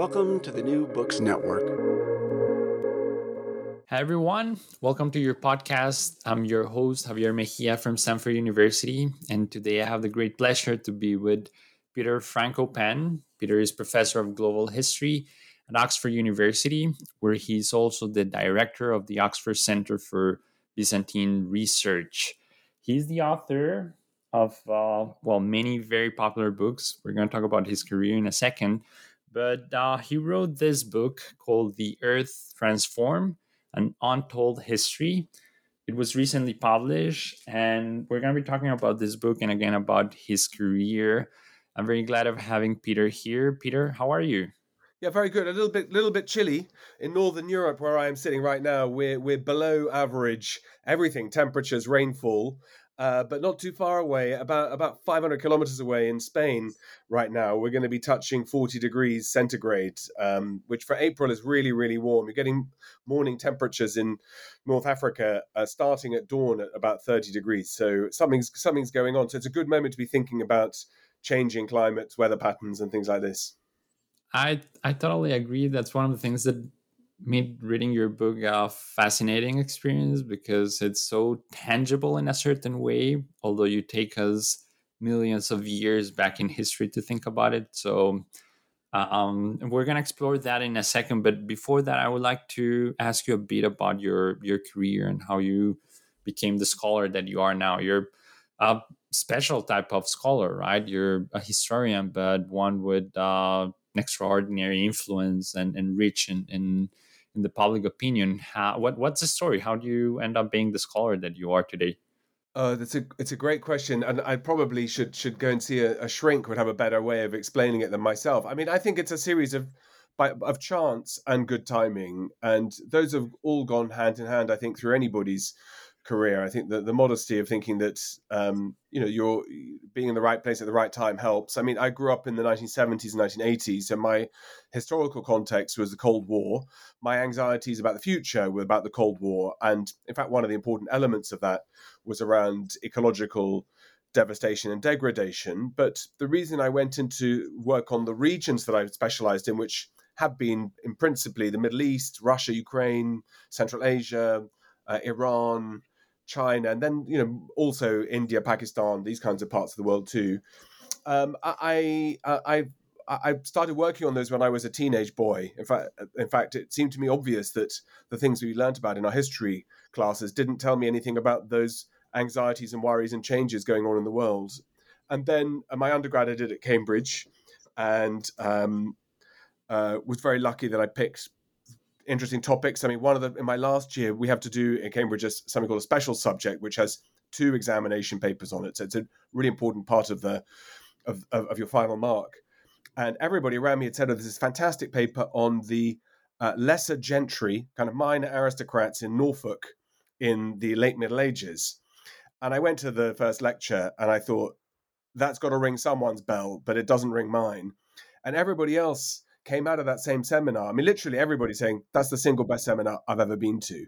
Welcome to the New Books Network. Hi, everyone. Welcome to your podcast. I'm your host, Javier Mejia from Stanford University. And today I have the great pleasure to be with Peter Frankopan. Peter is professor of global history at Oxford University, where he's also the director of the Oxford Center for Byzantine Research. He's the author of, uh, well, many very popular books. We're going to talk about his career in a second. But uh, he wrote this book called The Earth Transform An Untold History. It was recently published, and we're going to be talking about this book and again about his career. I'm very glad of having Peter here. Peter, how are you? Yeah, very good. A little bit, little bit chilly in northern Europe, where I am sitting right now. We're we're below average everything: temperatures, rainfall, uh, but not too far away, about about 500 kilometers away in Spain right now. We're going to be touching 40 degrees centigrade, um, which for April is really really warm. You're getting morning temperatures in North Africa uh, starting at dawn at about 30 degrees. So something's something's going on. So it's a good moment to be thinking about changing climates, weather patterns, and things like this. I I totally agree. That's one of the things that made reading your book a fascinating experience because it's so tangible in a certain way, although you take us millions of years back in history to think about it. So um, we're going to explore that in a second. But before that, I would like to ask you a bit about your your career and how you became the scholar that you are now. You're a special type of scholar, right? You're a historian, but one with uh, extraordinary influence and, and rich in, in in the public opinion. How, what what's the story? How do you end up being the scholar that you are today? Uh, that's a it's a great question, and I probably should should go and see a, a, shrink would have a better way of explaining it than myself. I mean, I think it's a series of of chance and good timing, and those have all gone hand in hand. I think through anybody's career. I think that the modesty of thinking that um, you know you're being in the right place at the right time helps. I mean, I grew up in the 1970s and 1980s, so my historical context was the Cold War. My anxieties about the future were about the Cold War, and in fact, one of the important elements of that was around ecological devastation and degradation. But the reason I went into work on the regions that I specialized in, which have been in principally the Middle East, Russia, Ukraine, Central Asia, uh, Iran, China, and then you know also India, Pakistan, these kinds of parts of the world too. Um, I, I I started working on those when I was a teenage boy. In fact, in fact, it seemed to me obvious that the things we learned about in our history classes didn't tell me anything about those anxieties and worries and changes going on in the world. And then uh, my undergrad I did at Cambridge, and um, uh, was very lucky that I picked interesting topics. I mean, one of the in my last year we have to do in Cambridge is something called a special subject, which has two examination papers on it. So it's a really important part of the of, of, of your final mark. And everybody around me had said, "Oh, this is fantastic paper on the uh, lesser gentry, kind of minor aristocrats in Norfolk in the late Middle Ages." And I went to the first lecture and I thought, "That's got to ring someone's bell, but it doesn't ring mine." and everybody else came out of that same seminar. I mean, literally everybody saying that's the single best seminar I've ever been to.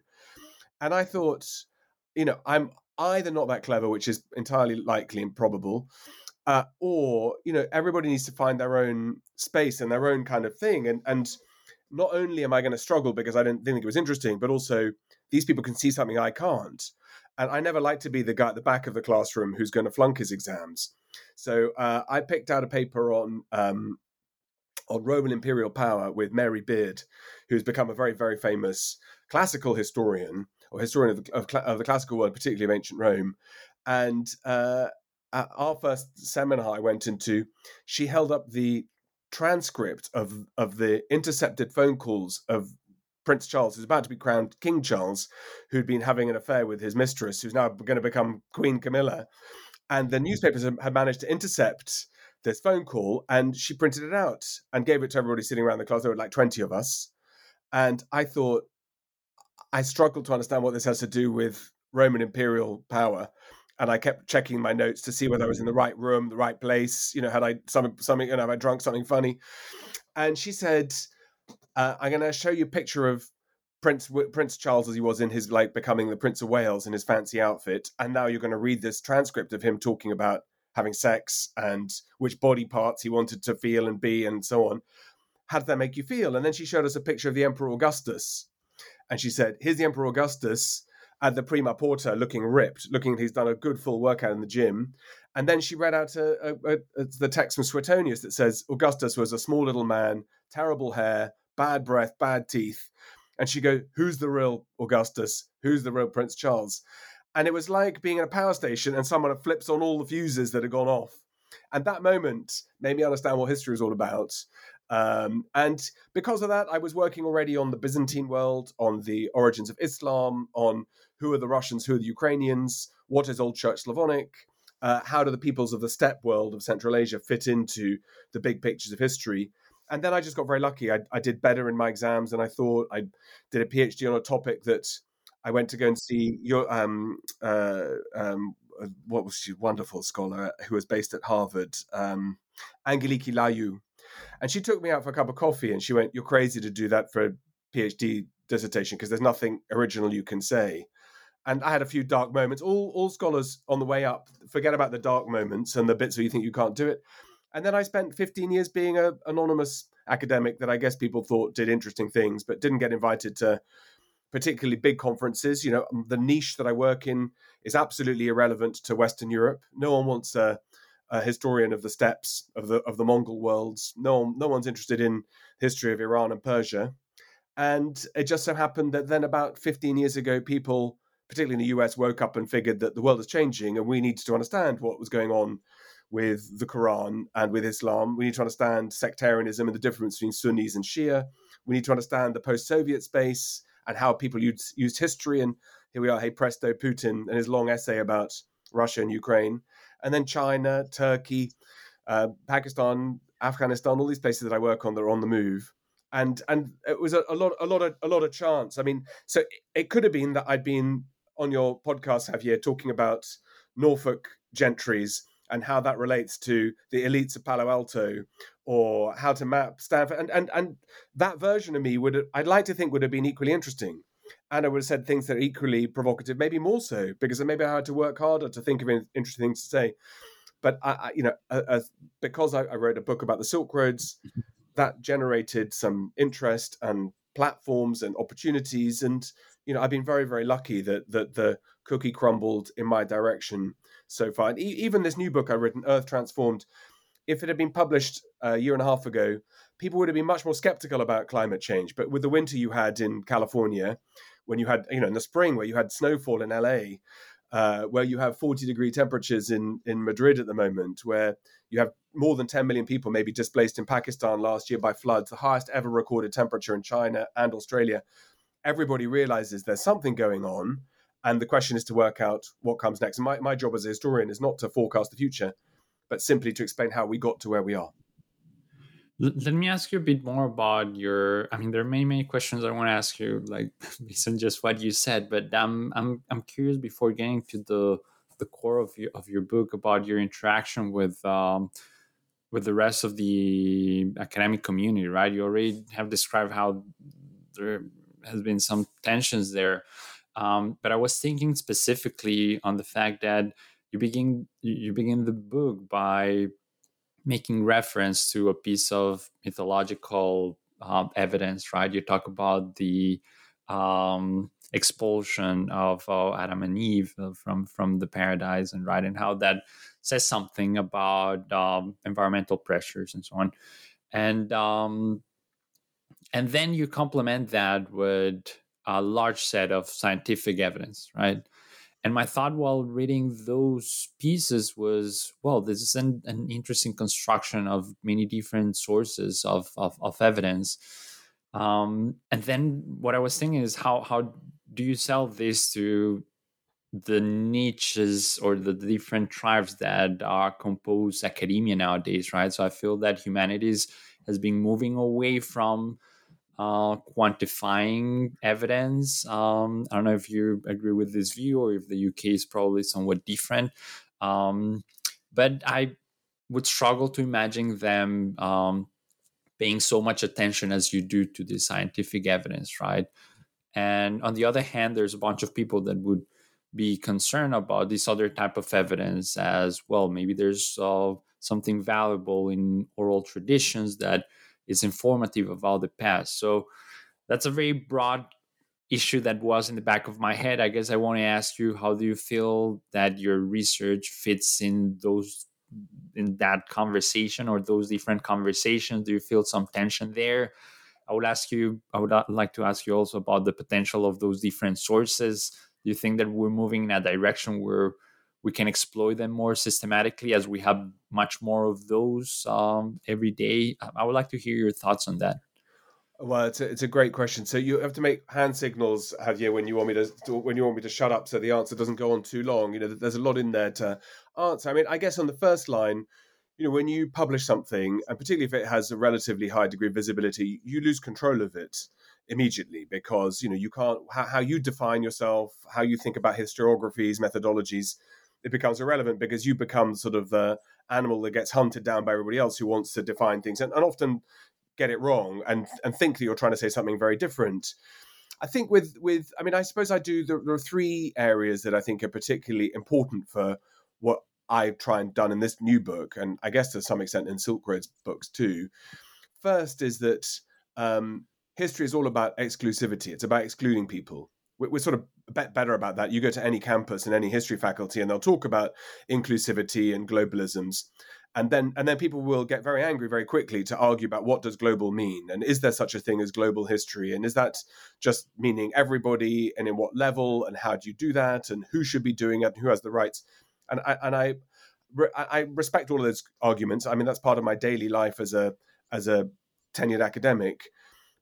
And I thought, you know, I'm either not that clever, which is entirely likely and probable, uh, or you know, everybody needs to find their own space and their own kind of thing. And and not only am I going to struggle because I didn't think it was interesting, but also these people can see something I can't. And I never like to be the guy at the back of the classroom who's going to flunk his exams. So uh, I picked out a paper on um, on Roman imperial power with Mary Beard, who's become a very, very famous classical historian or historian of the, of, of the classical world, particularly of ancient Rome. And uh, our first seminar I went into, she held up the transcript of of the intercepted phone calls of Prince Charles, who's about to be crowned King Charles, who'd been having an affair with his mistress, who's now going to become Queen Camilla. And the newspapers had managed to intercept this phone call and she printed it out and gave it to everybody sitting around the class. There were like 20 of us. And I thought, I struggled to understand what this has to do with Roman imperial power. And I kept checking my notes to see whether I was in the right room, the right place. You know, had I some, something, you know, have I drunk something funny? And she said, uh, I'm going to show you a picture of Prince Prince Charles as he was in his like becoming the Prince of Wales in his fancy outfit, and now you're going to read this transcript of him talking about having sex and which body parts he wanted to feel and be and so on. How did that make you feel? And then she showed us a picture of the Emperor Augustus. And she said, Here's the Emperor Augustus at the Prima Porta looking ripped, looking he's done a good full workout in the gym. And then she read out a, a, a, the text from Suetonius that says Augustus was a small little man, terrible hair, bad breath, bad teeth. And she go, Who's the real Augustus? Who's the real Prince Charles? And it was like being in a power station and someone flips on all the fuses that had gone off. And that moment made me understand what history is all about. Um, and because of that, I was working already on the Byzantine world, on the origins of Islam, on who are the Russians, who are the Ukrainians, what is Old Church Slavonic, uh, how do the peoples of the steppe world of Central Asia fit into the big pictures of history. And then I just got very lucky. I, I did better in my exams than I thought. I did a PhD on a topic that I went to go and see your um, uh, um, uh, what was she wonderful scholar who was based at Harvard, um, Angeliki Laiou, and she took me out for a cup of coffee and she went, "You're crazy to do that for a PhD dissertation because there's nothing original you can say." And I had a few dark moments. All all scholars on the way up forget about the dark moments and the bits where you think you can't do it. And then I spent 15 years being an anonymous academic that I guess people thought did interesting things, but didn't get invited to particularly big conferences. You know, um, the niche that I work in is absolutely irrelevant to Western Europe. No one wants a, a historian of the steppes of the of the Mongol worlds. No one, no one's interested in history of Iran and Persia. And it just so happened that then about 15 years ago, people, particularly in the US, woke up and figured that the world is changing and we need to understand what was going on with the Quran and with Islam. We need to understand sectarianism and the difference between Sunnis and Shia. We need to understand the post Soviet space and how people used, used history. And here we are, hey presto, Putin and his long essay about Russia and Ukraine, and then China, Turkey, uh, Pakistan, Afghanistan, all these places that I work on that are on the move. And and it was a, a lot a lot of a lot of chance. I mean, so it, it could have been that I'd been on your podcast, Javier, talking about Norfolk gentries and how that relates to the elites of Palo Alto or how to map Stanford. And, and, and that version of me would, I'd like to think would have been equally interesting. And I would have said things that are equally provocative, maybe more so, because maybe I had to work harder to think of interesting things to say. But I, I you know, as, because I, I wrote a book about the Silk Roads, that generated some interest and platforms and opportunities. And you know, I've been very, very lucky that that the cookie crumbled in my direction so far. E- even this new book I've written, Earth Transformed, if it had been published a year and a half ago, people would have been much more skeptical about climate change. But with the winter you had in California, when you had, you know, in the spring where you had snowfall in LA, uh, where you have 40 degree temperatures in, in Madrid at the moment, where you have more than 10 million people maybe displaced in Pakistan last year by floods, the highest ever recorded temperature in China and Australia. Everybody realizes there's something going on. And the question is to work out what comes next. And my, my job as a historian is not to forecast the future, but simply to explain how we got to where we are. Let me ask you a bit more about your. I mean, there are many, many questions I want to ask you, like based on just what you said. But I'm, I'm, I'm curious before getting to the the core of your of your book about your interaction with um, with the rest of the academic community, right? You already have described how there has been some tensions there, um, but I was thinking specifically on the fact that you begin you begin the book by making reference to a piece of mythological um, evidence, right? You talk about the um, expulsion of uh, Adam and Eve uh, from from the paradise, and right, and how that says something about um, environmental pressures and so on, and um, and then you complement that with a large set of scientific evidence, right? And my thought while reading those pieces was, well, this is an, an interesting construction of many different sources of, of, of evidence. Um, and then what I was thinking is how how do you sell this to the niches or the different tribes that are compose academia nowadays, right? So I feel that humanities has been moving away from uh, quantifying evidence. Um, I don't know if you agree with this view or if the UK is probably somewhat different. Um, but I would struggle to imagine them um, paying so much attention as you do to the scientific evidence, right? And on the other hand, there's a bunch of people that would be concerned about this other type of evidence as well. Maybe there's uh, something valuable in oral traditions that is informative about the past. So that's a very broad issue that was in the back of my head. I guess I want to ask you how do you feel that your research fits in those in that conversation or those different conversations? Do you feel some tension there? I would ask you, I would uh, like to ask you also about the potential of those different sources. Do you think that we're moving in a direction where we can exploit them more systematically as we have much more of those um, every day? I would like to hear your thoughts on that. Well, it's a, it's a great question. So you have to make hand signals, Javier, when you want me to when you want me to shut up, so the answer doesn't go on too long. You know, there's a lot in there to answer. I mean, I guess on the first line, you know, when you publish something, and particularly if it has a relatively high degree of visibility, you lose control of it immediately because you know you can't how, how you define yourself, how you think about historiographies, methodologies it becomes irrelevant because you become sort of the animal that gets hunted down by everybody else who wants to define things and, and often get it wrong and and think that you're trying to say something very different. I think with with I mean I suppose I do there, there are three areas that I think are particularly important for what I've tried and done in this new book, and I guess to some extent in Silk Road's books too. First is that um, history is all about exclusivity. It's about excluding people we're sort of better about that. You go to any campus and any history faculty, and they'll talk about inclusivity and globalisms, and then and then people will get very angry very quickly to argue about what does global mean, and is there such a thing as global history, and is that just meaning everybody, and in what level, and how do you do that, and who should be doing it, and who has the rights, and I and I I respect all of those arguments. I mean, that's part of my daily life as a as a tenured academic,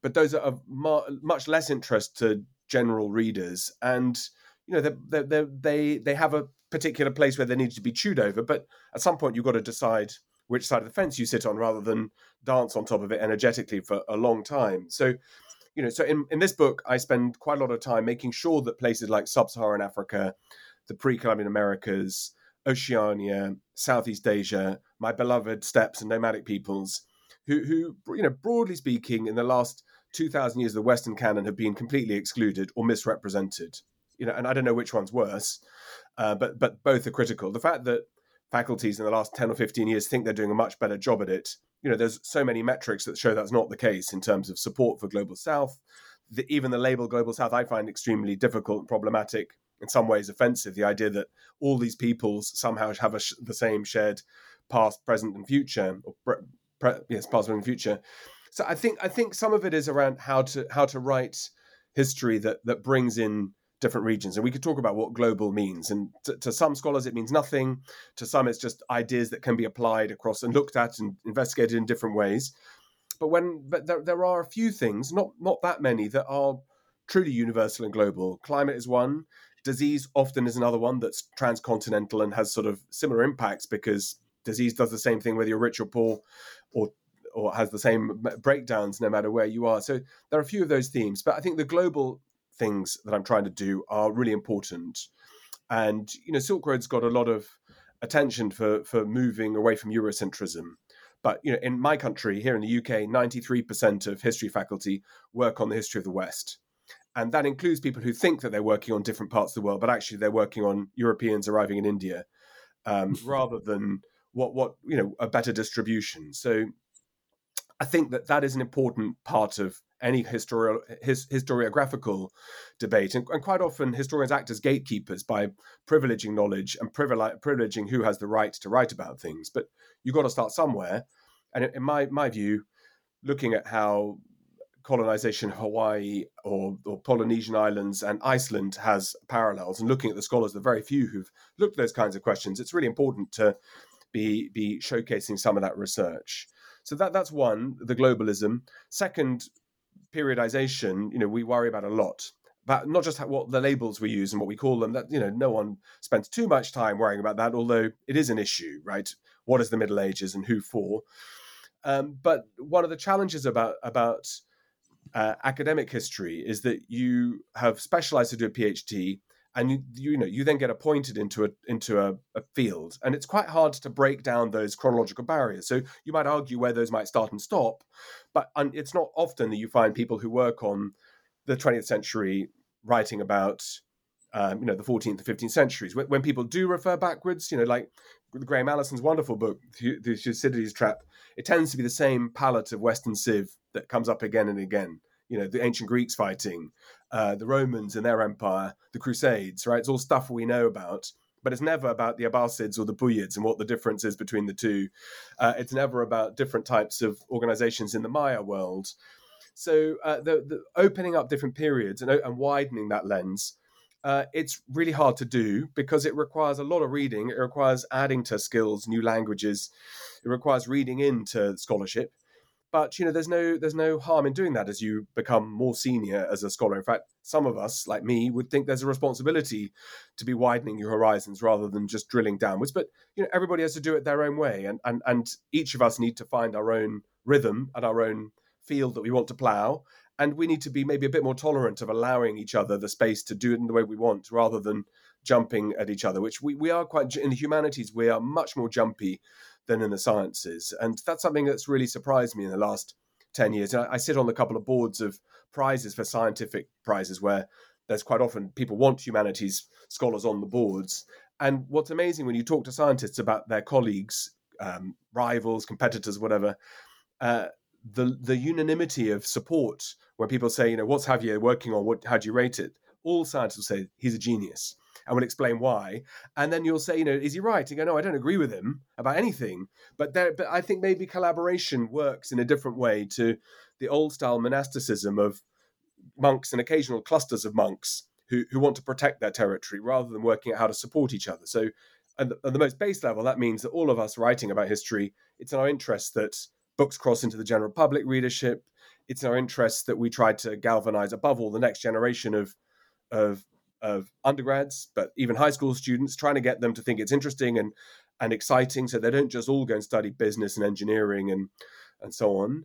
but those are of much less interest to general readers, and you know they they they they have a particular place where they need to be chewed over. But at some point, you've got to decide which side of the fence you sit on, rather than dance on top of it energetically for a long time. So, you know, so in in this book, I spend quite a lot of time making sure that places like sub-Saharan Africa, the pre-Columbian Americas, Oceania, Southeast Asia, my beloved steppes and nomadic peoples, who, who, you know, broadly speaking, in the last 2,000 years of the Western canon have been completely excluded or misrepresented. You know, and I don't know which one's worse, uh, but but both are critical. The fact that faculties in the last 10 or 15 years think they're doing a much better job at it, you know, there's so many metrics that show that's not the case in terms of support for Global South. The, even the label Global South I find extremely difficult and problematic, in some ways offensive. The idea that all these peoples somehow have a, the same shared past, present, and future, or pre, pre, yes, past, present, and future so I think I think some of it is around how to how to write history that that brings in different regions. And we could talk about what global means. And to, to, some scholars it means nothing. To some it's just ideas that can be applied across and looked at and investigated in different ways. But when but there, there are a few things not not that many that are truly universal and global. Climate is one. Disease often is another one that's transcontinental and has sort of similar impacts because disease does the same thing whether you're rich or poor or or has the same breakdowns no matter where you are. So there are a few of those themes, but I think the global things that I'm trying to do are really important. And you know, Silk Road's got a lot of attention for for moving away from Eurocentrism. But you know, in my country, here in the UK, 93% of history faculty work on the history of the West. And that includes people who think that they're working on different parts of the world, but actually they're working on Europeans arriving in India, um, rather than what what you know a better distribution. So I think that that is an important part of any histori- his, historiographical debate. And, and, quite often, historians act as gatekeepers by privileging knowledge and privileging who has the right to write about things. But you've got to start somewhere. And in my, my view, looking at how colonization Hawaii or, or, Polynesian islands and Iceland has parallels, and looking at the scholars, the very few who've looked at those kinds of questions, it's really important to be be showcasing some of that research. So that that's one, the globalism. Second, periodization. You know, we worry about a lot. But not just what the labels we use and what we call them. That you know, no one spends too much time worrying about that. Although it is an issue, right? What is the Middle Ages and who for? Um, but one of the challenges about about uh, academic history is that you have specialized to do a PhD, and you, you know you then get appointed into a into a, a, field, and it's quite hard to break down those chronological barriers. So you might argue where those might start and stop, but it's not often that you find people who work on the 20th century writing about um, you know the 14th and 15th centuries. When, when, people do refer backwards, you know, like Graham Allison's wonderful book, The Thucydides Trap, it tends to be the same palette of Western Civ that comes up again and again. You know, the ancient Greeks fighting, uh, the Romans and their empire, the Crusades, right? It's all stuff we know about, but it's never about the Abbasids or the Buyids and what the difference is between the two. Uh, it's never about different types of organizations in the Maya world. So uh, the, the, opening up different periods and, and widening that lens uh, it's really hard to do because it requires a lot of reading. It requires adding to skills, new languages. It requires reading into scholarship. But you know, there's no there's no harm in doing that as you become more senior as a scholar. In fact, some of us, like me, would think there's a responsibility to be widening your horizons rather than just drilling downwards. But you know, everybody has to do it their own way, and and and each of us need to find our own rhythm and our own field that we want to plow and we need to be maybe a bit more tolerant of allowing each other the space to do it in the way we want rather than jumping at each other which we, we are quite in the humanities we are much more jumpy than in the sciences and that's something that's really surprised me in the last 10 years I, I sit on a couple of boards of prizes for scientific prizes where there's quite often people want humanities scholars on the boards and what's amazing when you talk to scientists about their colleagues um, rivals competitors whatever uh, the the unanimity of support when people say, you know, what's Javier working on? What how do you rate it? All scientists will say he's a genius and we'll explain why. And then you'll say, you know, is he right? And go, no, I don't agree with him about anything. But there, but I think maybe collaboration works in a different way to the old style monasticism of monks and occasional clusters of monks who, who want to protect their territory rather than working out how to support each other. So at the, at the most base level, that means that all of us writing about history, it's in our interest that books cross into the general public readership. It's in our interest that we try to galvanize, above all, the next generation of of of undergrads, but even high school students, trying to get them to think it's interesting and and exciting, so they don't just all go and study business and engineering and and so on.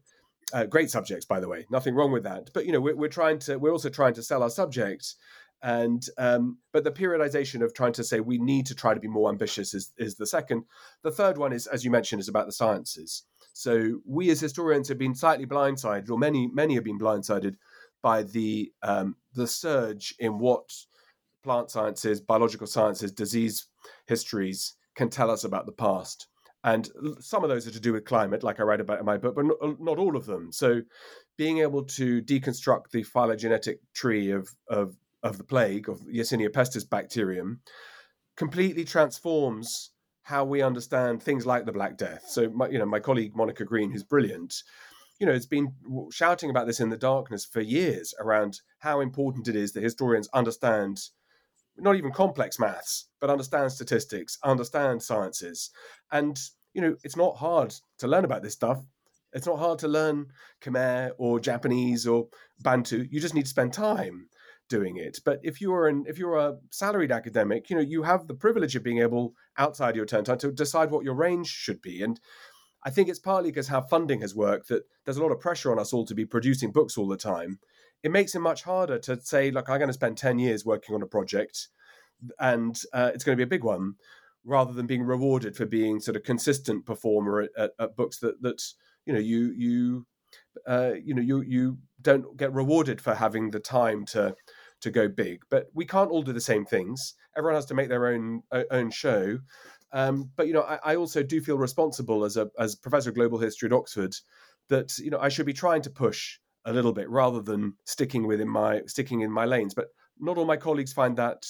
Uh, great subjects, by the way, nothing wrong with that. But you know, we're, we're trying to we're also trying to sell our subjects, and um, but the periodization of trying to say we need to try to be more ambitious is is the second. The third one is, as you mentioned, is about the sciences. So we as historians have been slightly blindsided, or many many have been blindsided by the um, the surge in what plant sciences, biological sciences, disease histories can tell us about the past. And some of those are to do with climate, like I write about in my book, but uh, not all of them. So, being able to deconstruct the phylogenetic tree of of of the plague of Yersinia pestis bacterium completely transforms how we understand things like the Black Death. So, my, you know, my colleague Monica Green, who's brilliant, you know, has been shouting about this in the darkness for years around how important it is that historians understand not even complex maths, but understand statistics, understand sciences. And, you know, it's not hard to learn about this stuff. It's not hard to learn Khmer or Japanese or Bantu. You just need to spend time doing it. But if you're an if you're a salaried academic, you know you have the privilege of being able outside your term time to decide what your range should be. And I think it's partly because how funding has worked that there's a lot of pressure on us all to be producing books all the time. It makes it much harder to say, look, I'm going to spend ten years working on a project, and uh, it's going to be a big one. rather than being rewarded for being sort of consistent performer at, at, at books that that you know you you uh, you know you you don't get rewarded for having the time to to go big. But we can't all do the same things. Everyone has to make their own own show. Um, but you know, I, I, also do feel responsible as a as professor of global history at Oxford that you know I should be trying to push a little bit rather than sticking within my sticking in my lanes. But not all my colleagues find that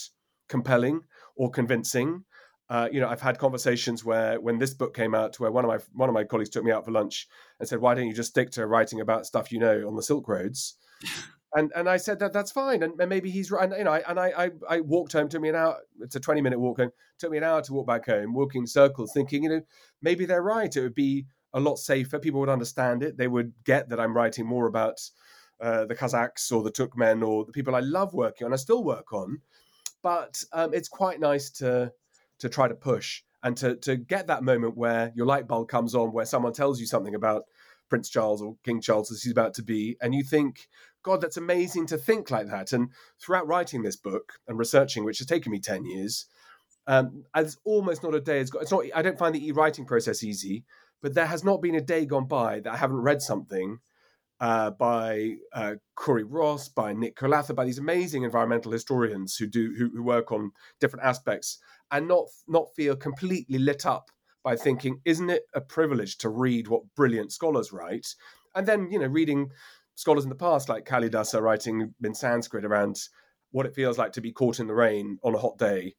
compelling or convincing. Uh, you know, I've had conversations where when this book came out, where one of my one of my colleagues took me out for lunch and said, "Why don't you just stick to writing about stuff you know on the Silk Roads?" and and I said that that's fine, and, and maybe he's right. And, you know, I, and I, I, I walked home. Took me an hour. It's a twenty minute walk home. Took me an hour to walk back home, walking in circles, thinking, you know, maybe they're right. It would be a lot safer. People would understand it. They would get that I'm writing more about uh, the Kazakhs or the Turkmen or the people I love working on. I still work on, but um, it's quite nice to to try to push and to to get that moment where your light bulb comes on, where someone tells you something about Prince Charles or King Charles as he's about to be, and you think, God, that's amazing to think like that. And throughout writing this book and researching, which has taken me ten years, um, it's almost not a day. It's, got, it's not. I don't find the e writing process easy, but there has not been a day gone by that I haven't read something uh, by uh, Corey Ross, by Nick Cullather, by these amazing environmental historians who do who, who work on different aspects, and not not feel completely lit up by thinking, isn't it a privilege to read what brilliant scholars write? And then you know, reading scholars in the past like Kalidasa writing in Sanskrit around what it feels like to be caught in the rain on a hot day,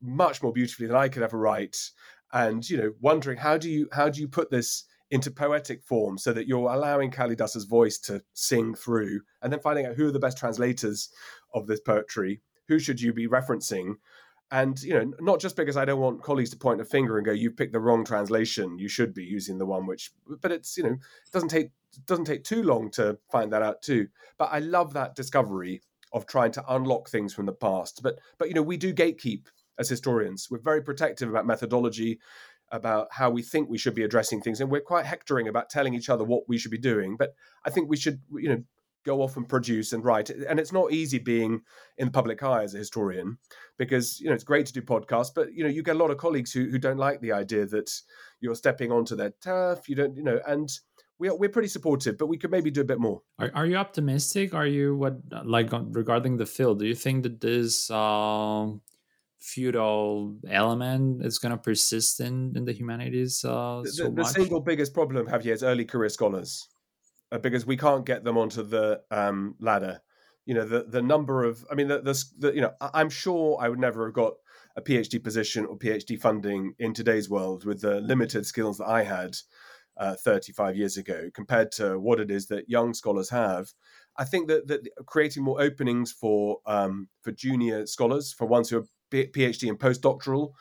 much more beautifully than I could ever write. And you know, wondering how do you how do you put this into poetic form so that you're allowing Kalidasa's voice to sing through and then finding out who are the best translators of this poetry, who should you be referencing. And you know, not just because I don't want colleagues to point a finger and go, "You've picked the wrong translation. You should be using the one which." But it's you know, it doesn't take doesn't take too long to find that out too. But I love that discovery of trying to unlock things from the past. But but you know, we do gatekeep as historians. We're very protective about methodology about how we think we should be addressing things, and we're quite hectoring about telling each other what we should be doing. But I think we should, you know, go off and produce and write. And it's not easy being in the public eye as a historian because you know it's great to do podcasts, but you know you get a lot of colleagues who who don't like the idea that you're stepping onto their turf. You don't, you know, and we are, we're pretty supportive, but we could maybe do a bit more. Are, are you optimistic? Are you what like regarding the field? Do you think that this um, feudal element is going to persist in, in the humanities uh, so the, the single biggest problem Javier is early career scholars uh, because we can't get them onto the um, ladder. You know the the number of i mean the, the, the, you know i'm sure i would never have got a phd position or phd funding in today's world with the limited skills that i had uh, 35 years ago compared to what it is that young scholars have. I think that, that creating more openings for um, for junior scholars for ones who are PhD and postdoctoral,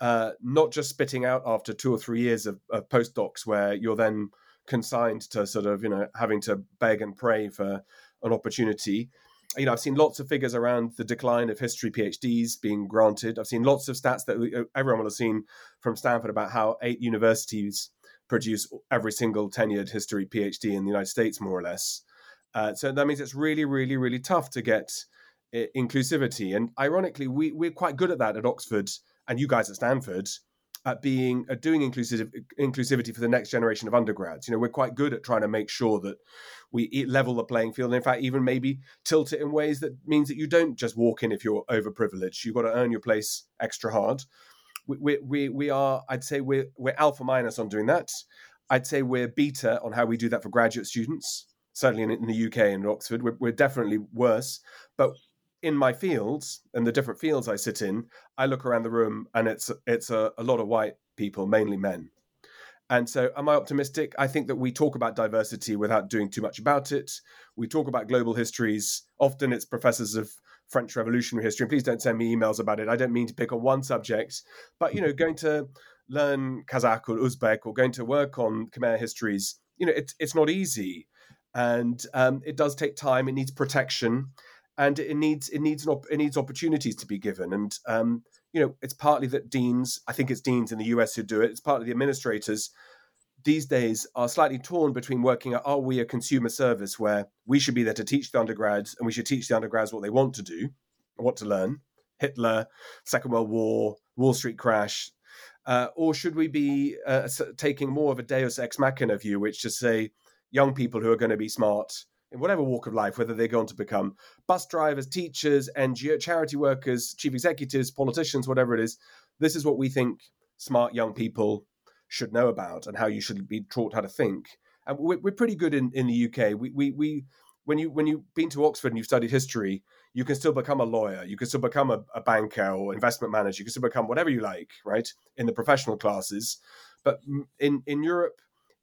uh, not just spitting out after two or three years of, of postdocs where you're then consigned to sort of you know having to beg and pray for an opportunity. You know, I've seen lots of figures around the decline of history PhDs being granted. I've seen lots of stats that uh, everyone will have seen from Stanford about how eight universities produce every single tenured history PhD in the United States, more or less. Uh, so that means it's really, really, really tough to get inclusivity. And ironically, we we're quite good at that at Oxford, and you guys at Stanford at being at doing inclusive inclusivity for the next generation of undergrads. You know, we're quite good at trying to make sure that we level the playing field, and in fact, even maybe tilt it in ways that means that you don't just walk in if you're overprivileged. You've got to earn your place extra hard. We we we are, I'd say, we're we're alpha minus on doing that. I'd say we're beta on how we do that for graduate students. Certainly in, in the UK and Oxford, we're, we're definitely worse. But in my fields and the different fields I sit in, I look around the room and it's it's a, a lot of white people, mainly men. And so, am I optimistic? I think that we talk about diversity without doing too much about it. We talk about global histories. Often it's professors of French Revolutionary history. And please don't send me emails about it. I don't mean to pick on one subject, but you know, going to learn Kazakh or Uzbek or going to work on Khmer histories, you know, it's it's not easy, and um, it does take time. It needs protection, and it needs it needs op- it needs opportunities to be given. And um, you know, it's partly that deans, I think it's deans in the US who do it. It's partly the administrators these days are slightly torn between working at are we a consumer service where we should be there to teach the undergrads and we should teach the undergrads what they want to do, what to learn. Hitler, Second World War, Wall Street crash, uh, or should we be uh, taking more of a Deus ex machina view, which to say young people who are going to be smart in whatever walk of life, whether they're going to become bus drivers, teachers, NGO, charity workers, chief executives, politicians, whatever it is, this is what we think smart young people should know about and how you should be taught how to think. And we're, we're pretty good in, in the UK. We, we, we, when you when you've been to Oxford and you've studied history, you can still become a lawyer, you can still become a, a banker or investment manager, you can still become whatever you like, right? In the professional classes, but in in Europe,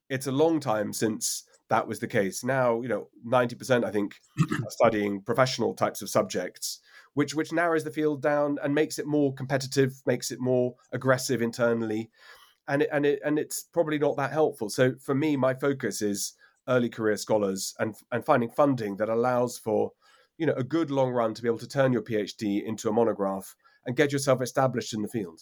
it's a long time since that was the case. Now, you know, ninety percent, I think, are studying professional types of subjects, which which narrows the field down and makes it more competitive, makes it more aggressive internally, and it, and it and it's probably not that helpful. So for me, my focus is early career scholars and and finding funding that allows for you know a good long run to be able to turn your PhD into a monograph and get yourself established in the field.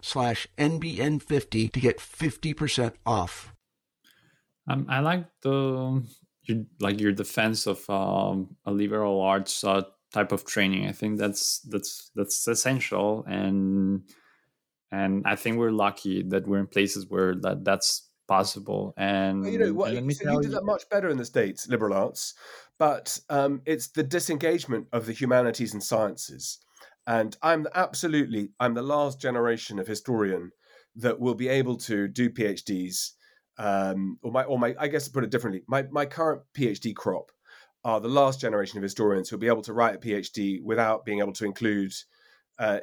slash NBN50 to get 50% off. Um, I like the your, like your defense of um, a liberal arts uh, type of training. I think that's that's that's essential, and and I think we're lucky that we're in places where that that's possible. And you know what? You, so you do that much better in the states, liberal arts, but um, it's the disengagement of the humanities and sciences and I'm absolutely, I'm the last generation of historian that will be able to do PhDs. Um, or my, or my, I guess to put it differently, my, my current PhD crop are the last generation of historians who'll be able to write a PhD without being able to include uh,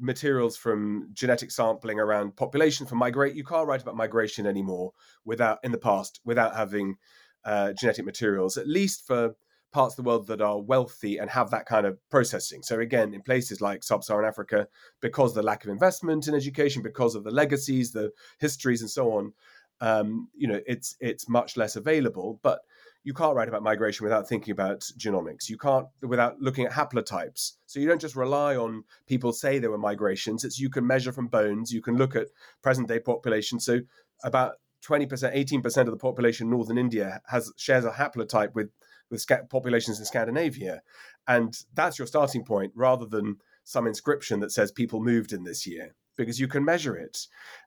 materials from genetic sampling around population for migrate. You can't write about migration anymore without, in the past, without having uh, genetic materials, at least for parts of the world that are wealthy and have that kind of processing. So again, in places like sub-Saharan Africa, because of the lack of investment in education, because of the legacies, the histories, and so on, um, you know, it's it's much less available. But you can't write about migration without thinking about genomics. You can't without looking at haplotypes. So you don't just rely on people say there were migrations. It's you can measure from bones. You can look at present day population. So about 20%, 18% of the population in northern India has shares a haplotype with with populations in Scandinavia. And that's your starting point rather than some inscription that says people moved in this year because you can measure it.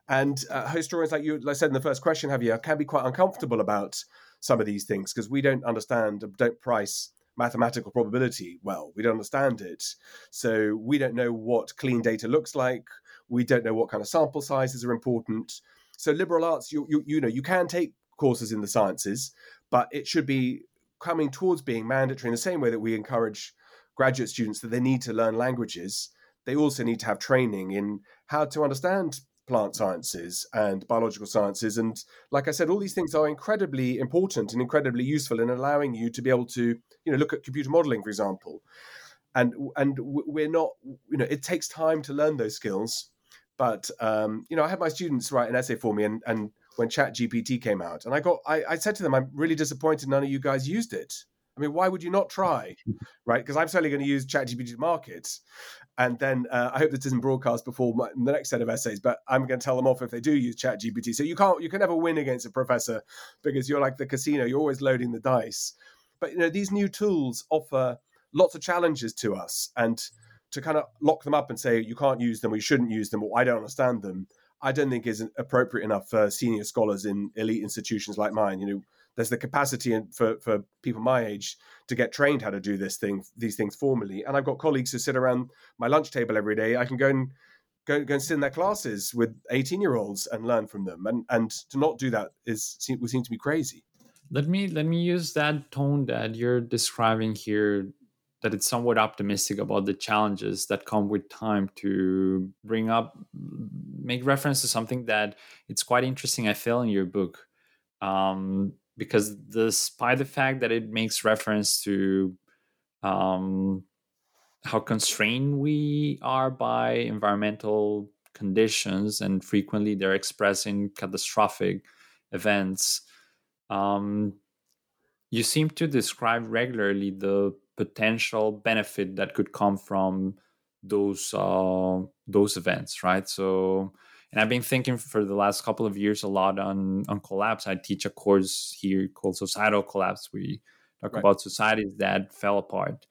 And uh, historians, like you like I said in the first question, Javier, can be quite uncomfortable about some of these things because we don't understand, don't price mathematical probability well. We don't understand it. So we don't know what clean data looks like. We don't know what kind of sample sizes are important. So liberal arts, you, you, you know, you can take courses in the sciences, but it should be coming towards being mandatory in the same way that we encourage graduate students that they need to learn languages, they also need to have training in how to understand plant sciences and biological sciences. And like I said, all these things are incredibly important and incredibly useful in allowing you to be able to, you know, look at computer modeling, for example. And and we're not, you know, it takes time to learn those skills. But um, you know, I had my students write an essay for me, and and when Chat GPT came out, and I got I, I said to them, I'm really disappointed none of you guys used it. I mean, why would you not try, right? Because I'm certainly going to use ChatGPT to market, and then uh, I hope this isn't broadcast before my, the next set of essays. But I'm going to tell them off if they do use ChatGPT. So you can't, you can never win against a professor because you're like the casino; you're always loading the dice. But you know, these new tools offer lots of challenges to us, and to kind of lock them up and say you can't use them or you shouldn't use them or I don't understand them I don't think is appropriate enough for senior scholars in elite institutions like mine. You know, there's the capacity for for people my age to get trained how to do this thing, these things formally. And I've got colleagues who sit around my lunch table every day. I can go and go, go and sit in their classes with 18 year olds and learn from them. And, and to not do that is would seem to be crazy. Let me let me use that tone that you're describing here that it's somewhat optimistic about the challenges that come with time to bring up make reference to something that it's quite interesting i feel in your book. Um, because despite the fact that it makes reference to um, how constrained we are by environmental conditions and frequently they're expressing catastrophic events um, you seem to describe regularly the potential benefit that could come from those uh, those events, right? So, and I've been thinking for the last couple of years a lot on on collapse. I teach a course here called Societal Collapse. We talk right. about societies that fell apart,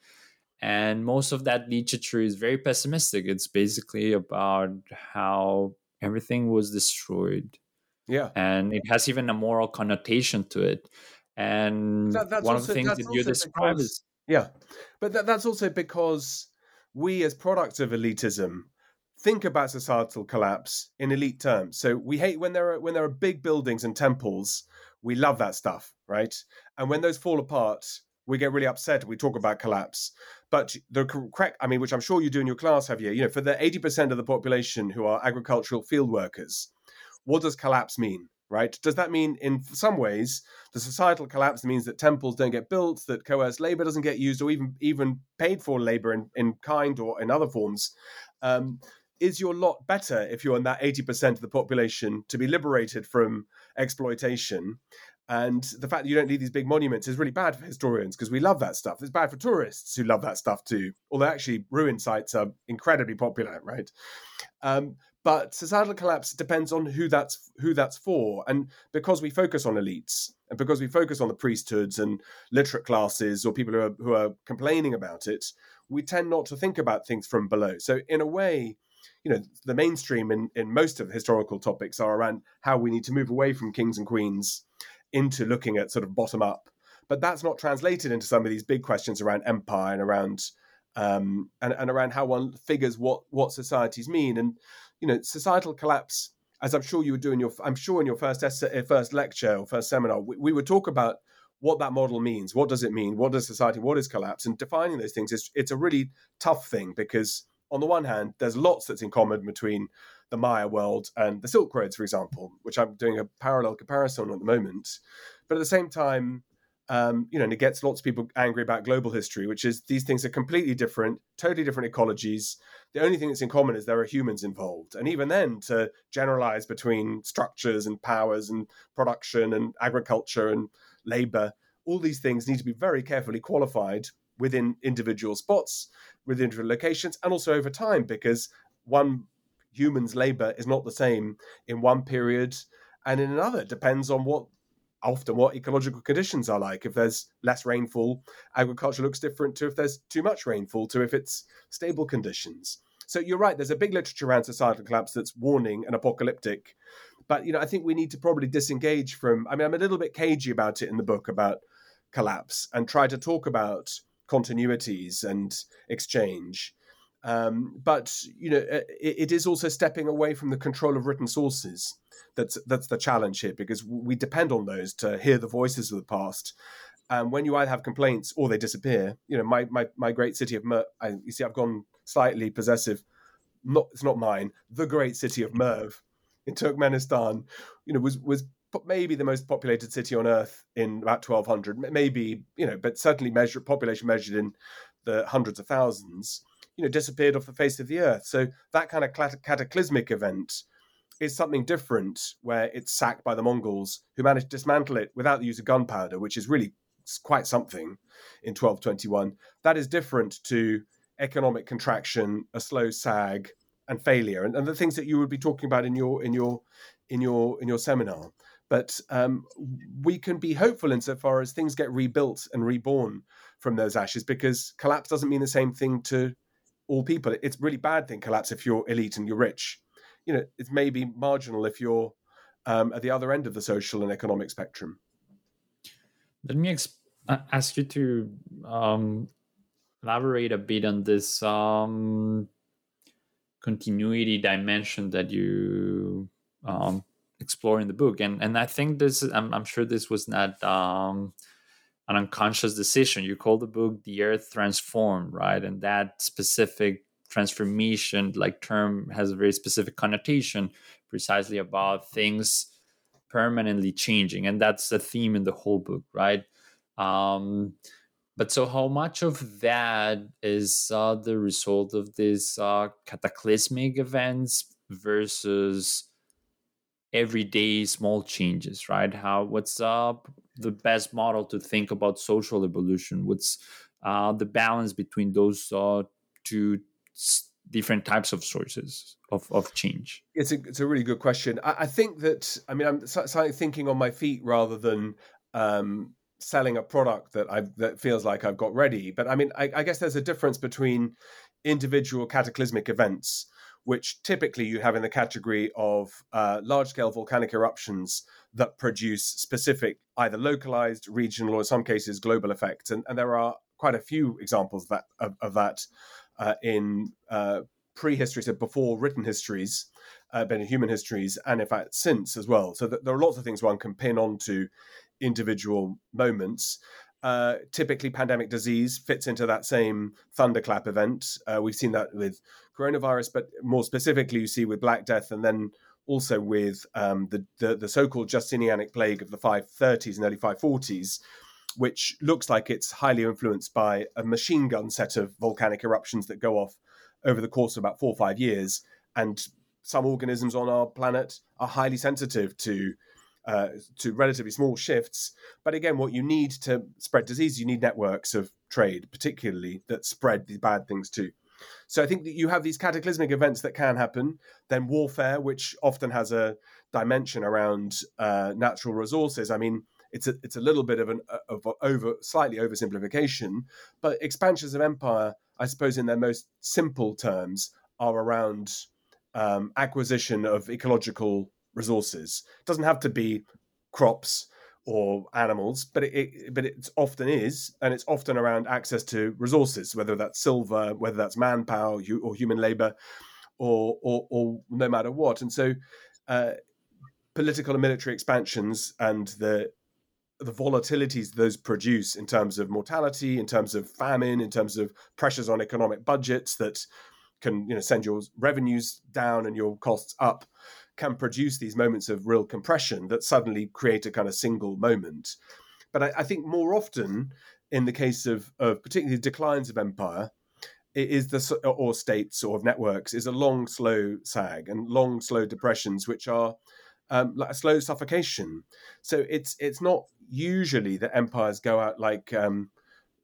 and most of that literature is very pessimistic. It's basically about how everything was destroyed. Yeah, and it has even a moral connotation to it. And that, one of the things that you describe is yeah, but th- that's also because we, as products of elitism, think about societal collapse in elite terms. So we hate when there are when there are big buildings and temples. We love that stuff, right? And when those fall apart, we get really upset. We talk about collapse. But the correct, I mean, which I'm sure you do in your class, have you? You know, for the 80% of the population who are agricultural field workers, what does collapse mean? Right? Does that mean, in some ways, the societal collapse means that temples don't get built, that coerced labor doesn't get used, or even even paid for labor in, in kind or in other forms? Um, is your lot better if you're in that 80% of the population to be liberated from exploitation? And the fact that you don't need these big monuments is really bad for historians because we love that stuff. It's bad for tourists who love that stuff too. Although actually, ruin sites are incredibly popular, right? Um, but societal collapse depends on who that's who that's for. And because we focus on elites and because we focus on the priesthoods and literate classes or people who are, who are complaining about it we tend not to think about things from below. So in a way you know the mainstream in, in most of the historical topics are around how we need to move away from kings and queens into looking at sort of bottom up. But that's not translated into some of these big questions around empire and around um, and, and around how one figures what what societies mean. And you know, societal collapse, as I'm sure you would do in your, I'm sure in your first essay, uh, first lecture or first seminar, we, we would talk about what that model means. What does it mean? What is society? What is collapse? And defining those things is it's a really tough thing because on the one hand, there's lots that's in common between the Maya world and the Silk Roads, for example, which I'm doing a parallel comparison on at the moment. But at the same time, um, you know, and it gets lots of people angry about global history, which is these things are completely different, totally different ecologies. The only thing that's in common is there are humans involved. And even then, to generalize between structures and powers and production and agriculture and labor, all these things need to be very carefully qualified within individual spots, within individual locations, and also over time, because one human's labor is not the same in one period and in another. Depends on what often what ecological conditions are like. If there's less rainfall, agriculture looks different to if there's too much rainfall, to if it's stable conditions. So you're right. There's a big literature around societal collapse that's warning and apocalyptic. But you know, I think we need to probably disengage from. I mean, I'm a little bit cagey about it in the book about collapse and try to talk about continuities and exchange. Um, but you know, it, it is also stepping away from the control of written sources that's that's the challenge here because we depend on those to hear the voices of the past. And when you either have complaints or they disappear, you know, my my, my great city of Mer, I, you see, I've gone slightly possessive. Not it's not mine. The great city of Merv in Turkmenistan, you know, was was maybe the most populated city on earth in about 1200 maybe you know but certainly measured population measured in the hundreds of thousands you know disappeared off the face of the earth so that kind of cataclysmic event is something different where it's sacked by the Mongols, who managed to dismantle it without the use of gunpowder, which is really quite something in 1221. That is different to economic contraction, a slow sag, and failure, and, and the things that you would be talking about in your in your in your in your seminar. But um, we can be hopeful insofar as things get rebuilt and reborn from those ashes, because collapse doesn't mean the same thing to all people. It's really bad thing collapse if you're elite and you're rich you know it's maybe marginal if you're um, at the other end of the social and economic spectrum. Let me exp- uh, ask you to um, elaborate a bit on this. Um, continuity dimension that you um, explore in the book. And and I think this, I'm, I'm sure this was not um, an unconscious decision. You call the book "The Earth Transformed," right? And that specific transformation, like term, has a very specific connotation, precisely about things permanently changing, and that's a theme in the whole book, right? Um, but so, how much of that is uh, the result of these uh, cataclysmic events versus everyday small changes, right? How what's uh, the best model to think about social evolution? What's uh, the balance between those uh, two different types of sources of, of change? It's a, it's a really good question. I, I think that, I mean, I'm starting thinking on my feet rather than um, selling a product that I that feels like I've got ready. But I mean, I, I guess there's a difference between individual cataclysmic events, which typically you have in the category of uh, large scale volcanic eruptions that produce specific, either localized, regional, or in some cases global effects. And, and there are quite a few examples of that of, of that uh, in uh, prehistory, so before written histories, uh, in human histories, and in fact since as well. So th- there are lots of things one can pin onto individual moments. Uh, typically, pandemic disease fits into that same thunderclap event. Uh, we've seen that with coronavirus, but more specifically, you see with Black Death, and then also with um, the, the, the so-called Justinianic plague of the 530s and early 540s, which looks like it's highly influenced by a machine gun set of volcanic eruptions that go off over the course of about four or five years. And some organisms on our planet are highly sensitive to uh, to relatively small shifts. But again, what you need to spread disease, you need networks of trade, particularly that spread the bad things too. So I think that you have these cataclysmic events that can happen. Then warfare, which often has a dimension around uh, natural resources. I mean, it's a it's a little bit of an uh, of over slightly oversimplification, but expansions of empire, I suppose, in their most simple terms, are around um, acquisition of ecological resources. It doesn't have to be crops or animals, but it, it, but it often is, and it's often around access to resources, whether that's silver, whether that's manpower or human labor, or or, or no matter what. And so, uh, political and military expansions and the the volatilities those produce in terms of mortality, in terms of famine, in terms of pressures on economic budgets that can you know send your revenues down and your costs up can produce these moments of real compression that suddenly create a kind of single moment. But I, I think more often, in the case of, of particularly declines of empire, it is the or states or of networks is a long, slow sag and long, slow depressions, which are um, like a slow suffocation. So it's it's not usually that empires go out like um,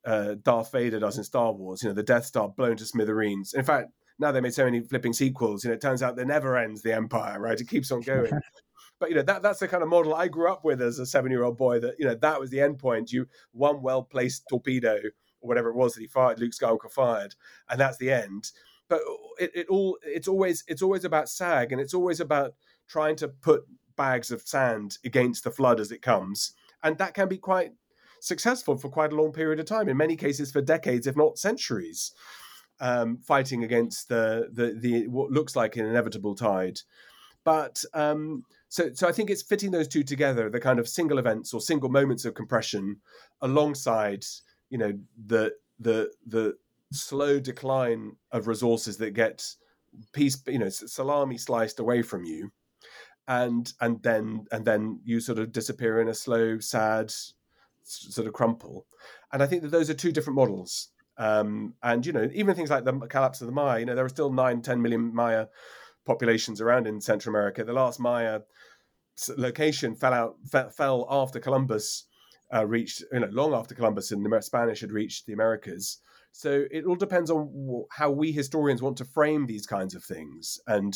uh, Darth Vader does in Star Wars. You know, the Death Star blown to smithereens. In fact, now they made so many flipping sequels. You know, it turns out there never ends the empire, right? It keeps on going. but you know that that's the kind of model I grew up with as a seven year old boy. That you know that was the end point. You one well placed torpedo or whatever it was that he fired, Luke Skywalker fired, and that's the end. But it, it all it's always it's always about sag, and it's always about trying to put bags of sand against the flood as it comes, and that can be quite successful for quite a long period of time. In many cases, for decades, if not centuries um, fighting against the, the the what looks like an inevitable tide. But um, so so I think it's fitting those two together, the kind of single events or single moments of compression, alongside you know the the the slow decline of resources that get piece you know salami sliced away from you. And and then and then you sort of disappear in a slow sad sort of crumple. And i think that those are two different models um, and you know, even things like the collapse of the Maya, you know, there are still nine, 10 million Maya populations around in Central America. The last Maya location fell out, fell after Columbus uh, reached, you know, long after Columbus and the Spanish had reached the Americas. So it all depends on how we historians want to frame these kinds of things. And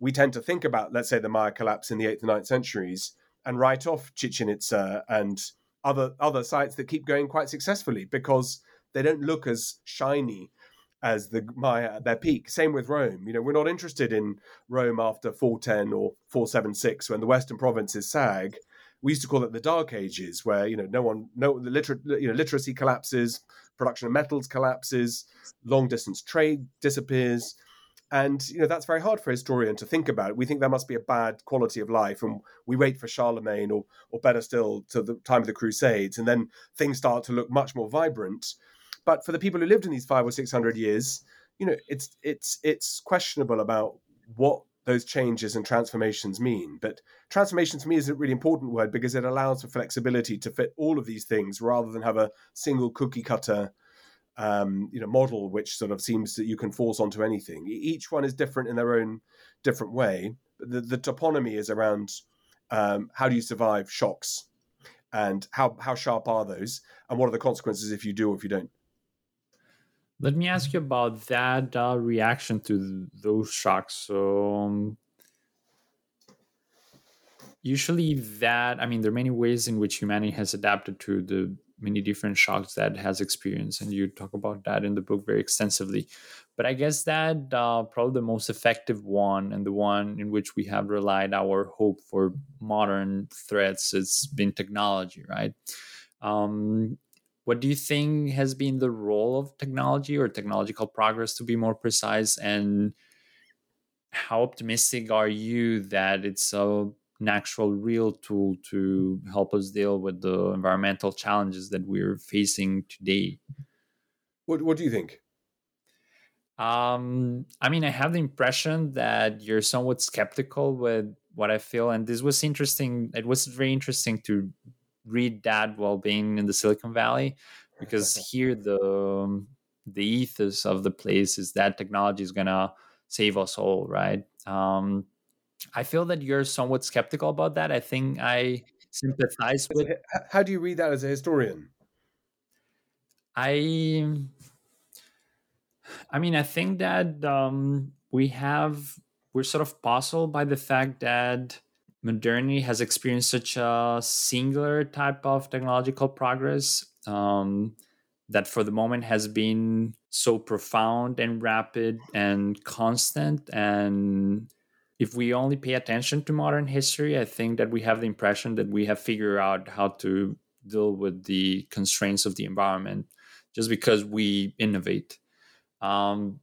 we tend to think about, let's say, the Maya collapse in the eighth and ninth centuries and write off Chichen Itza and other other sites that keep going quite successfully because they don't look as shiny as the Maya at uh, their peak. Same with Rome. You know, we're not interested in Rome after 410 or 476 when the Western provinces sag. We used to call it the Dark Ages, where you know no one, no the liter, you know literacy collapses, production of metals collapses, long distance trade disappears. and you know that's very hard for a historian to think about. We think there must be a bad quality of life, and we wait for Charlemagne, or or better still, to the time of the Crusades, and then things start to look much more vibrant. But for the people who lived in these five or six hundred years, you know, it's it's it's questionable about what those changes and transformations mean. But transformation to me is a really important word because it allows for flexibility to fit all of these things rather than have a single cookie cutter um, you know model which sort of seems that you can force onto anything. Each one is different in their own different way. The, the toponymy is around um, how do you survive shocks and how how sharp are those and what are the consequences if you do or if you don't. Let me ask you about that uh, reaction to those shocks. So, um, usually, that I mean, there are many ways in which humanity has adapted to the many different shocks that has experienced and you talk about that in the book very extensively but i guess that uh, probably the most effective one and the one in which we have relied our hope for modern threats has been technology right um, what do you think has been the role of technology or technological progress to be more precise? And how optimistic are you that it's a natural real tool to help us deal with the environmental challenges that we're facing today? What, what do you think? Um, i mean i have the impression that you're somewhat skeptical with what i feel and this was interesting it was very interesting to read that while being in the silicon valley because here the um, the ethos of the place is that technology is gonna save us all right um, I feel that you're somewhat skeptical about that. I think I sympathize with. How do you read that as a historian? I, I mean, I think that um, we have we're sort of puzzled by the fact that modernity has experienced such a singular type of technological progress um, that for the moment has been so profound and rapid and constant and if we only pay attention to modern history, I think that we have the impression that we have figured out how to deal with the constraints of the environment just because we innovate. Um,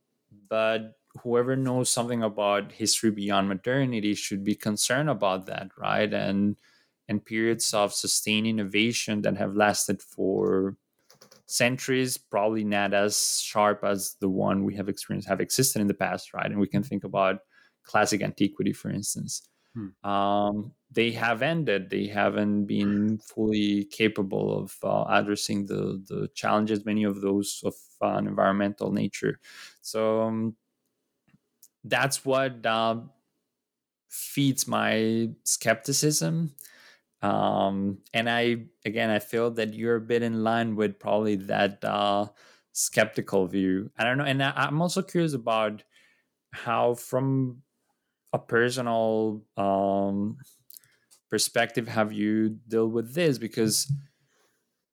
but whoever knows something about history beyond modernity should be concerned about that, right? And and periods of sustained innovation that have lasted for centuries, probably not as sharp as the one we have experienced have existed in the past, right? And we can think about classic antiquity, for instance. Hmm. Um, they have ended. They haven't been fully capable of uh, addressing the the challenges, many of those of uh, an environmental nature. So um, that's what uh, feeds my skepticism. Um, and I again, I feel that you're a bit in line with probably that uh, skeptical view. I don't know, and I, I'm also curious about how, from a personal um, perspective have you dealt with this? Because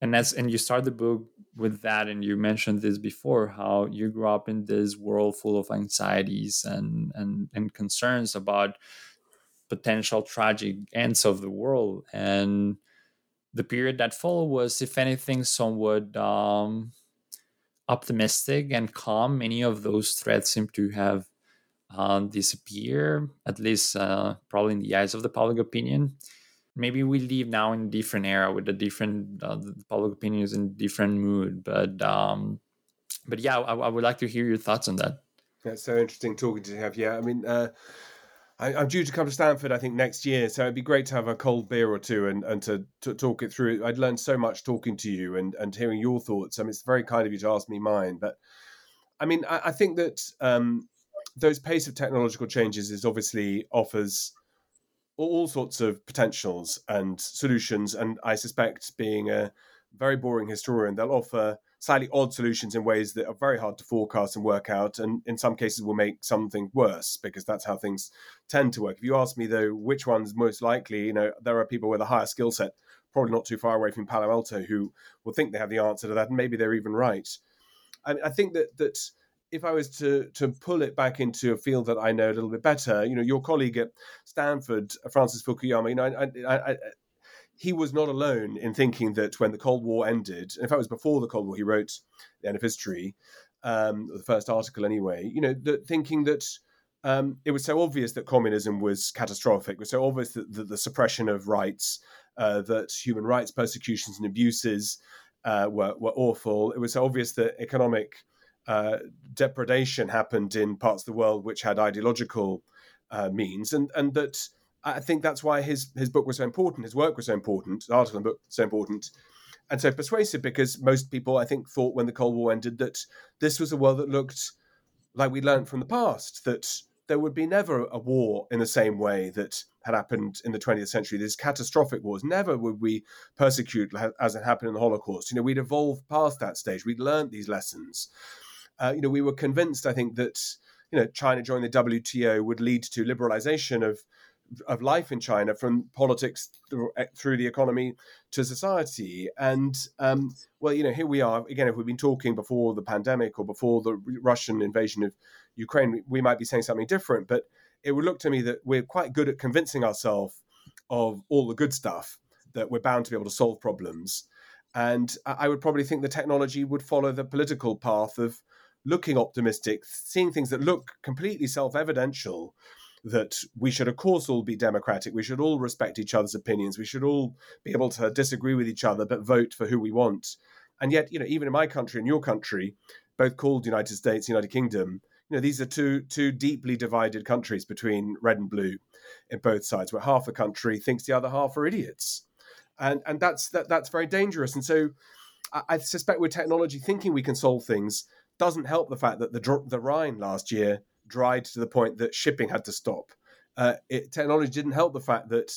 and that's and you start the book with that, and you mentioned this before how you grew up in this world full of anxieties and and and concerns about potential tragic ends of the world and the period that followed was if anything somewhat um, optimistic and calm many of those threats seem to have uh, disappear, at least uh, probably in the eyes of the public opinion. Maybe we live now in a different era with a different uh, public opinion is in different mood. But um, but yeah, I, I, would like to hear your thoughts on that. That's so interesting talking to. Have yeah, I mean. Uh, I, am due to come to Stanford, I think, next year. So it'd be great to have a cold beer or two and, and to, to talk it through. I'd learned so much talking to you and, and hearing your thoughts. I mean, it's very kind of you to ask me mine. But I mean, I, I think that um, those pace of technological changes is obviously offers all sorts of potentials and solutions. And I suspect, being a very boring historian, they'll offer slightly odd solutions in ways that are very hard to forecast and work out, and in some cases will make something worse because that's how things tend to work. If you ask me though, which one's most likely, you know, there are people with a higher skill set, probably not too far away from Palo Alto, who will think they have the answer to that, and maybe they're even right. I, I think that that if I was to to pull it back into a field that I know a little bit better, you know, your colleague at Stanford, Francis Fukuyama, you know, I, I, I, he was not alone in thinking that when the Cold War ended, in fact, it was before the Cold War, he wrote The End of History. um, the first article anyway. You know, that thinking that um, it was so obvious that communism was catastrophic. It was so obvious that, that the suppression of rights, uh, that human rights persecutions and abuses uh, were were awful. It was so obvious that economic uh, depredation happened in parts of the world which had ideological uh, means, and and that I think that's why his his book was so important, his work was so important, his article and book so important, and so persuasive because most people I think thought when the Cold War ended that this was a world that looked like we learned from the past that there would be never a war in the same way that had happened in the 20th century. These catastrophic wars. Never would we persecute as it happened in the Holocaust. You know, we'd evolved past that stage. We'd learned these lessons uh, you know, we were convinced, I think, that you know China joining the WTO would lead to liberalization of of life in China from politics eh, through the economy to society. And um, well, you know, here we are again. If we've been talking before the pandemic or before the Russian invasion of Ukraine, we might be saying something different. But it would look to me that we're quite good at convincing ourselves of all the good stuff that we're bound to be able to solve problems. And I would probably think the technology would follow the political path of looking optimistic, seeing things that look completely self evidential that we should, of course, all be democratic. We should all respect each other's opinions. We should all be able to disagree with each other, but vote for who we want. And yet, you know, even in my country and your country, both called United States, United Kingdom, you know, these are two two deeply divided countries between red and blue in both sides, where half the country thinks the other half are idiots. And and that's that that's very dangerous. And so I, I suspect with technology thinking we can solve things, doesn't help the fact that the the Rhine last year dried to the point that shipping had to stop. Uh, it, technology didn't help the fact that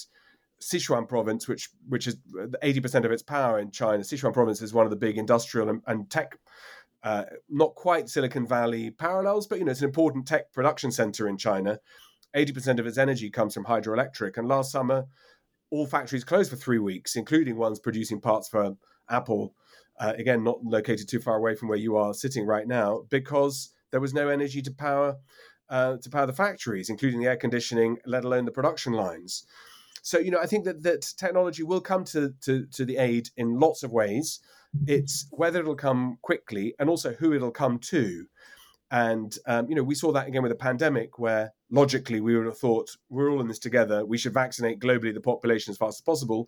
Sichuan province, which which is eighty percent of its power in China, Sichuan province is one of the big industrial and, and tech, uh, not quite Silicon Valley parallels, but you know it's an important tech production center in China. Eighty percent of its energy comes from hydroelectric, and last summer, all factories closed for three weeks, including ones producing parts for Apple uh, again, not located too far away from where you are sitting right now, because there was no energy to power uh, to power the factories, including the air conditioning, let alone the production lines. So, you know, I think that, that technology will come to, to, to the aid in lots of ways. It's whether it'll come quickly and also who it'll come to. And, um, you know, we saw that again with the pandemic, where logically we would have thought we're all in this together. We should vaccinate globally the population as fast as possible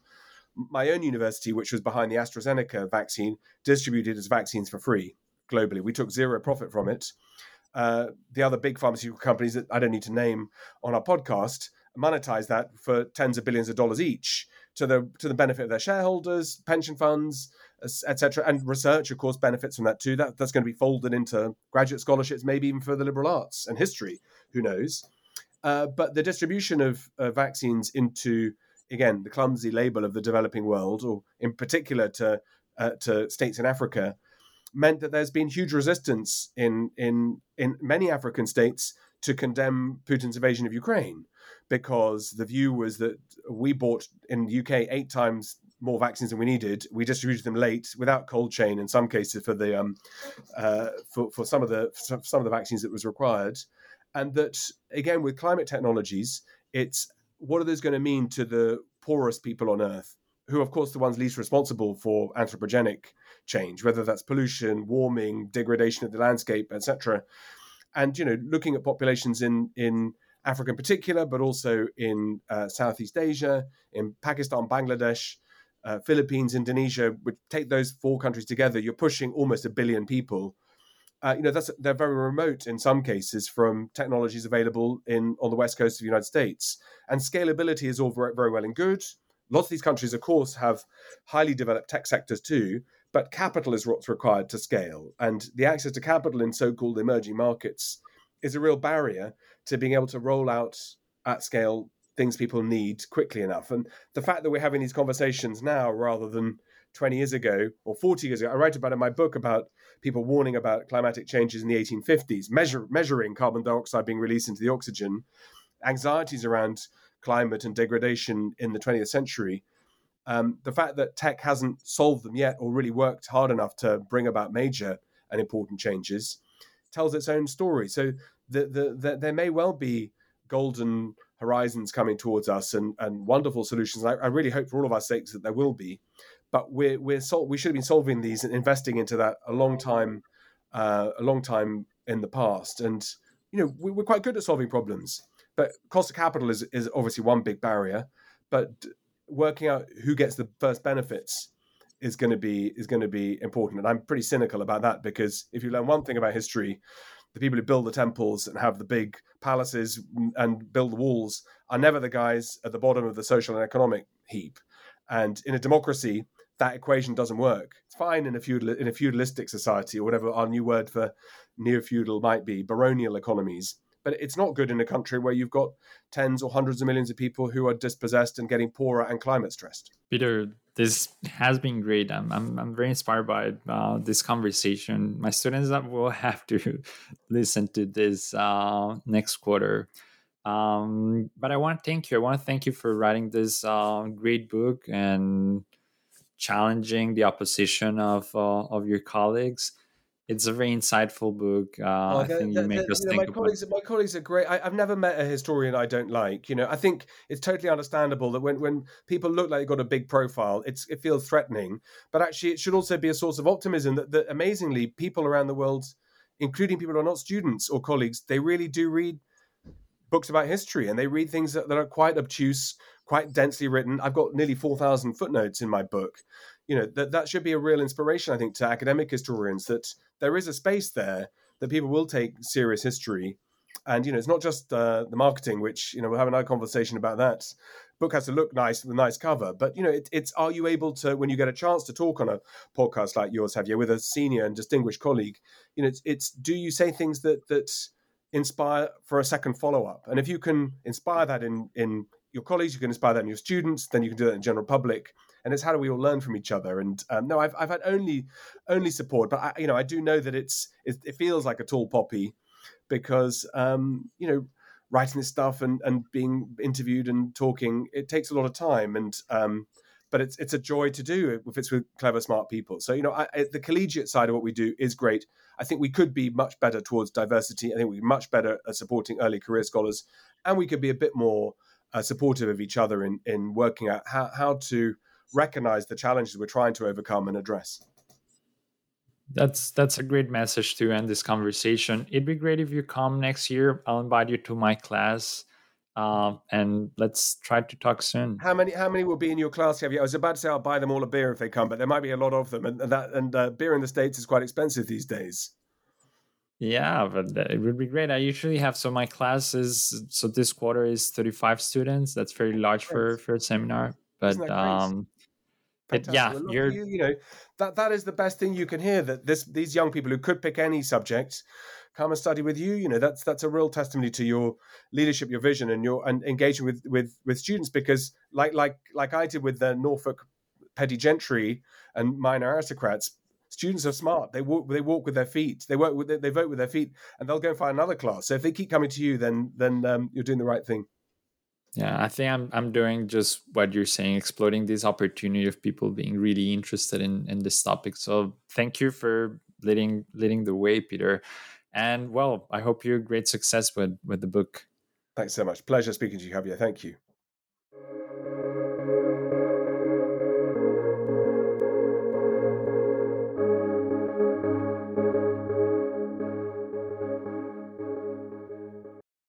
my own university, which was behind the AstraZeneca vaccine, distributed its vaccines for free globally. We took zero profit from it. Uh, the other big pharmaceutical companies that I don't need to name on our podcast monetize that for tens of billions of dollars each to the to the benefit of their shareholders, pension funds, etc. And research, of course, benefits from that too. That that's going to be folded into graduate scholarships, maybe even for the liberal arts and history. Who knows? Uh, but the distribution of uh, vaccines into again the clumsy label of the developing world, or in particular to uh, to states in Africa, meant that there's been huge resistance in in in many African states to condemn Putin's invasion of Ukraine, because the view was that we bought in the UK eight times more vaccines than we needed. We distributed them late, without cold chain, in some cases for the um, uh, for for some of the some of the vaccines that was required, and that again with climate technologies, it's what are those going to mean to the poorest people on Earth, who, of course, the ones least responsible for anthropogenic change, whether that's pollution, warming, degradation of the landscape, etc. And you know, looking at populations in in Africa in particular, but also in uh, Southeast Asia, in Pakistan, Bangladesh, uh, Philippines, Indonesia, would take those four countries together, you're pushing almost a billion people uh, you know that's they're very remote in some cases from technologies available in on the west coast of the United States. And scalability is all very, very well and good. Lots of these countries, of course, have highly developed tech sectors too, but capital is what's required to scale. And the access to capital in so-called emerging markets is a real barrier to being able to roll out at scale things people need quickly enough. And the fact that we're having these conversations now rather than 20 years ago or 40 years ago. I write about in my book about people warning about climatic changes in the 1850s, measure, measuring carbon dioxide being released into the oxygen, anxieties around climate and degradation in the 20th century. Um, the fact that tech hasn't solved them yet or really worked hard enough to bring about major and important changes tells its own story. So the, the, the, there may well be golden horizons coming towards us and, and wonderful solutions. I, I really hope for all of our sakes that there will be but we're we're sol- we should have been solving these and investing into that a long time uh, a long time in the past, and you know we, we're quite good at solving problems. But cost of capital is is obviously one big barrier. But working out who gets the first benefits is going to be is going to be important. And I'm pretty cynical about that because if you learn one thing about history, the people who build the temples and have the big palaces and build the walls are never the guys at the bottom of the social and economic heap. And in a democracy, that equation doesn't work. It's fine in a feudal in a feudalistic society or whatever our new word for neo feudal might be, baronial economies. But it's not good in a country where you've got tens or hundreds of millions of people who are dispossessed and getting poorer and climate stressed. Peter, this has been great. I'm, I'm, I'm very inspired by uh, this conversation. My students will have to listen to this uh, next quarter. Um, but I want to thank you. I want to thank you for writing this uh, great book and challenging the opposition of uh, of your colleagues it's a very insightful book. Uh, oh, I think you make us you know, think my colleagues, my colleagues are great. I, have never met a historian I don't like. You know, I think it's totally understandable that when, when people look like they've got a big profile, it's it feels threatening. But actually, it should also be a source of optimism that, that amazingly people around the world, including people who are not students or colleagues, they really do read books about history and they read things that, that are quite obtuse, quite densely written. I've got nearly four thousand footnotes in my book. You know that that should be a real inspiration i think to academic historians that there is a space there that people will take serious history. And you know it's not just uh, the marketing which you know we'll have another conversation about that. Book has to look nice with a nice cover but you know it, it's are you able to when you get a chance to talk on a podcast like yours Javier with a senior and distinguished colleague you know it's, it's do you say things that that inspire for a second follow-up? And if you can inspire that in in your colleagues you can inspire that in your students then you can do that in general public. And it's how do we all learn from each other. And um, no, I've I've had only only support, but I, you know I do know that it's it, it feels like a tall poppy because um, you know writing this stuff and and being interviewed and talking it takes a lot of time and um, but it's it's a joy to do if it's with clever smart people. So you know I, the collegiate side of what we do is great. I think we could be much better towards diversity. I think we're much better at supporting early career scholars and we could be a bit more uh, supportive of each other in in working out how, how to recognize the challenges we're trying to overcome and address. That's that's a great message to end this conversation. It'd be great if you come next year. I'll invite you to my class, uh, and let's try to talk soon. How many how many will be in your class? Have you? I was about to say I'll buy them all a beer if they come, but there might be a lot of them, and, and that and uh, beer in the states is quite expensive these days. Yeah, but it would be great. I usually have so my class is so this quarter is thirty five students. That's very large for for a seminar. But um, Fantastic. yeah, you're you, you, know that that is the best thing you can hear. That this these young people who could pick any subject come and study with you. You know that's that's a real testimony to your leadership, your vision, and your and engaging with with with students. Because like like like I did with the Norfolk petty gentry and minor aristocrats, students are smart. They walk they walk with their feet. They work with they vote with their feet, and they'll go and find another class. So if they keep coming to you, then then um, you're doing the right thing. Yeah, I think I'm I'm doing just what you're saying, exploiting this opportunity of people being really interested in in this topic. So thank you for leading leading the way, Peter. And well, I hope you great success with with the book. Thanks so much. Pleasure speaking to you, Javier. Thank you.